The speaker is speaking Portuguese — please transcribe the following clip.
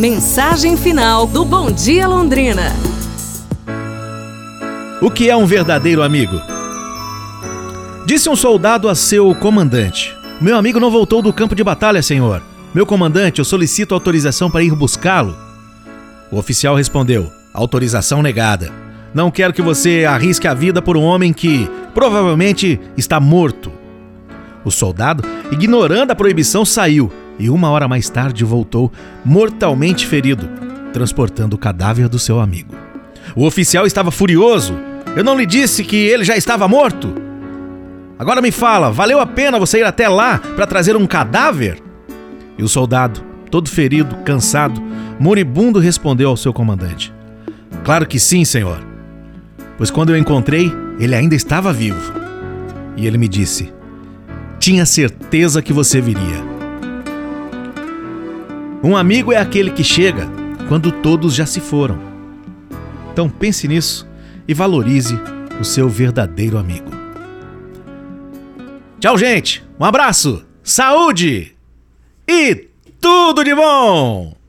Mensagem final do Bom Dia Londrina. O que é um verdadeiro amigo? Disse um soldado a seu comandante: Meu amigo não voltou do campo de batalha, senhor. Meu comandante, eu solicito autorização para ir buscá-lo. O oficial respondeu: Autorização negada. Não quero que você arrisque a vida por um homem que provavelmente está morto. O soldado, ignorando a proibição, saiu e uma hora mais tarde voltou mortalmente ferido, transportando o cadáver do seu amigo. O oficial estava furioso. Eu não lhe disse que ele já estava morto? Agora me fala, valeu a pena você ir até lá para trazer um cadáver? E o soldado, todo ferido, cansado, moribundo, respondeu ao seu comandante: Claro que sim, senhor. Pois quando eu encontrei, ele ainda estava vivo. E ele me disse: Tinha certeza que você viria. Um amigo é aquele que chega quando todos já se foram. Então pense nisso e valorize o seu verdadeiro amigo. Tchau, gente. Um abraço, saúde e tudo de bom!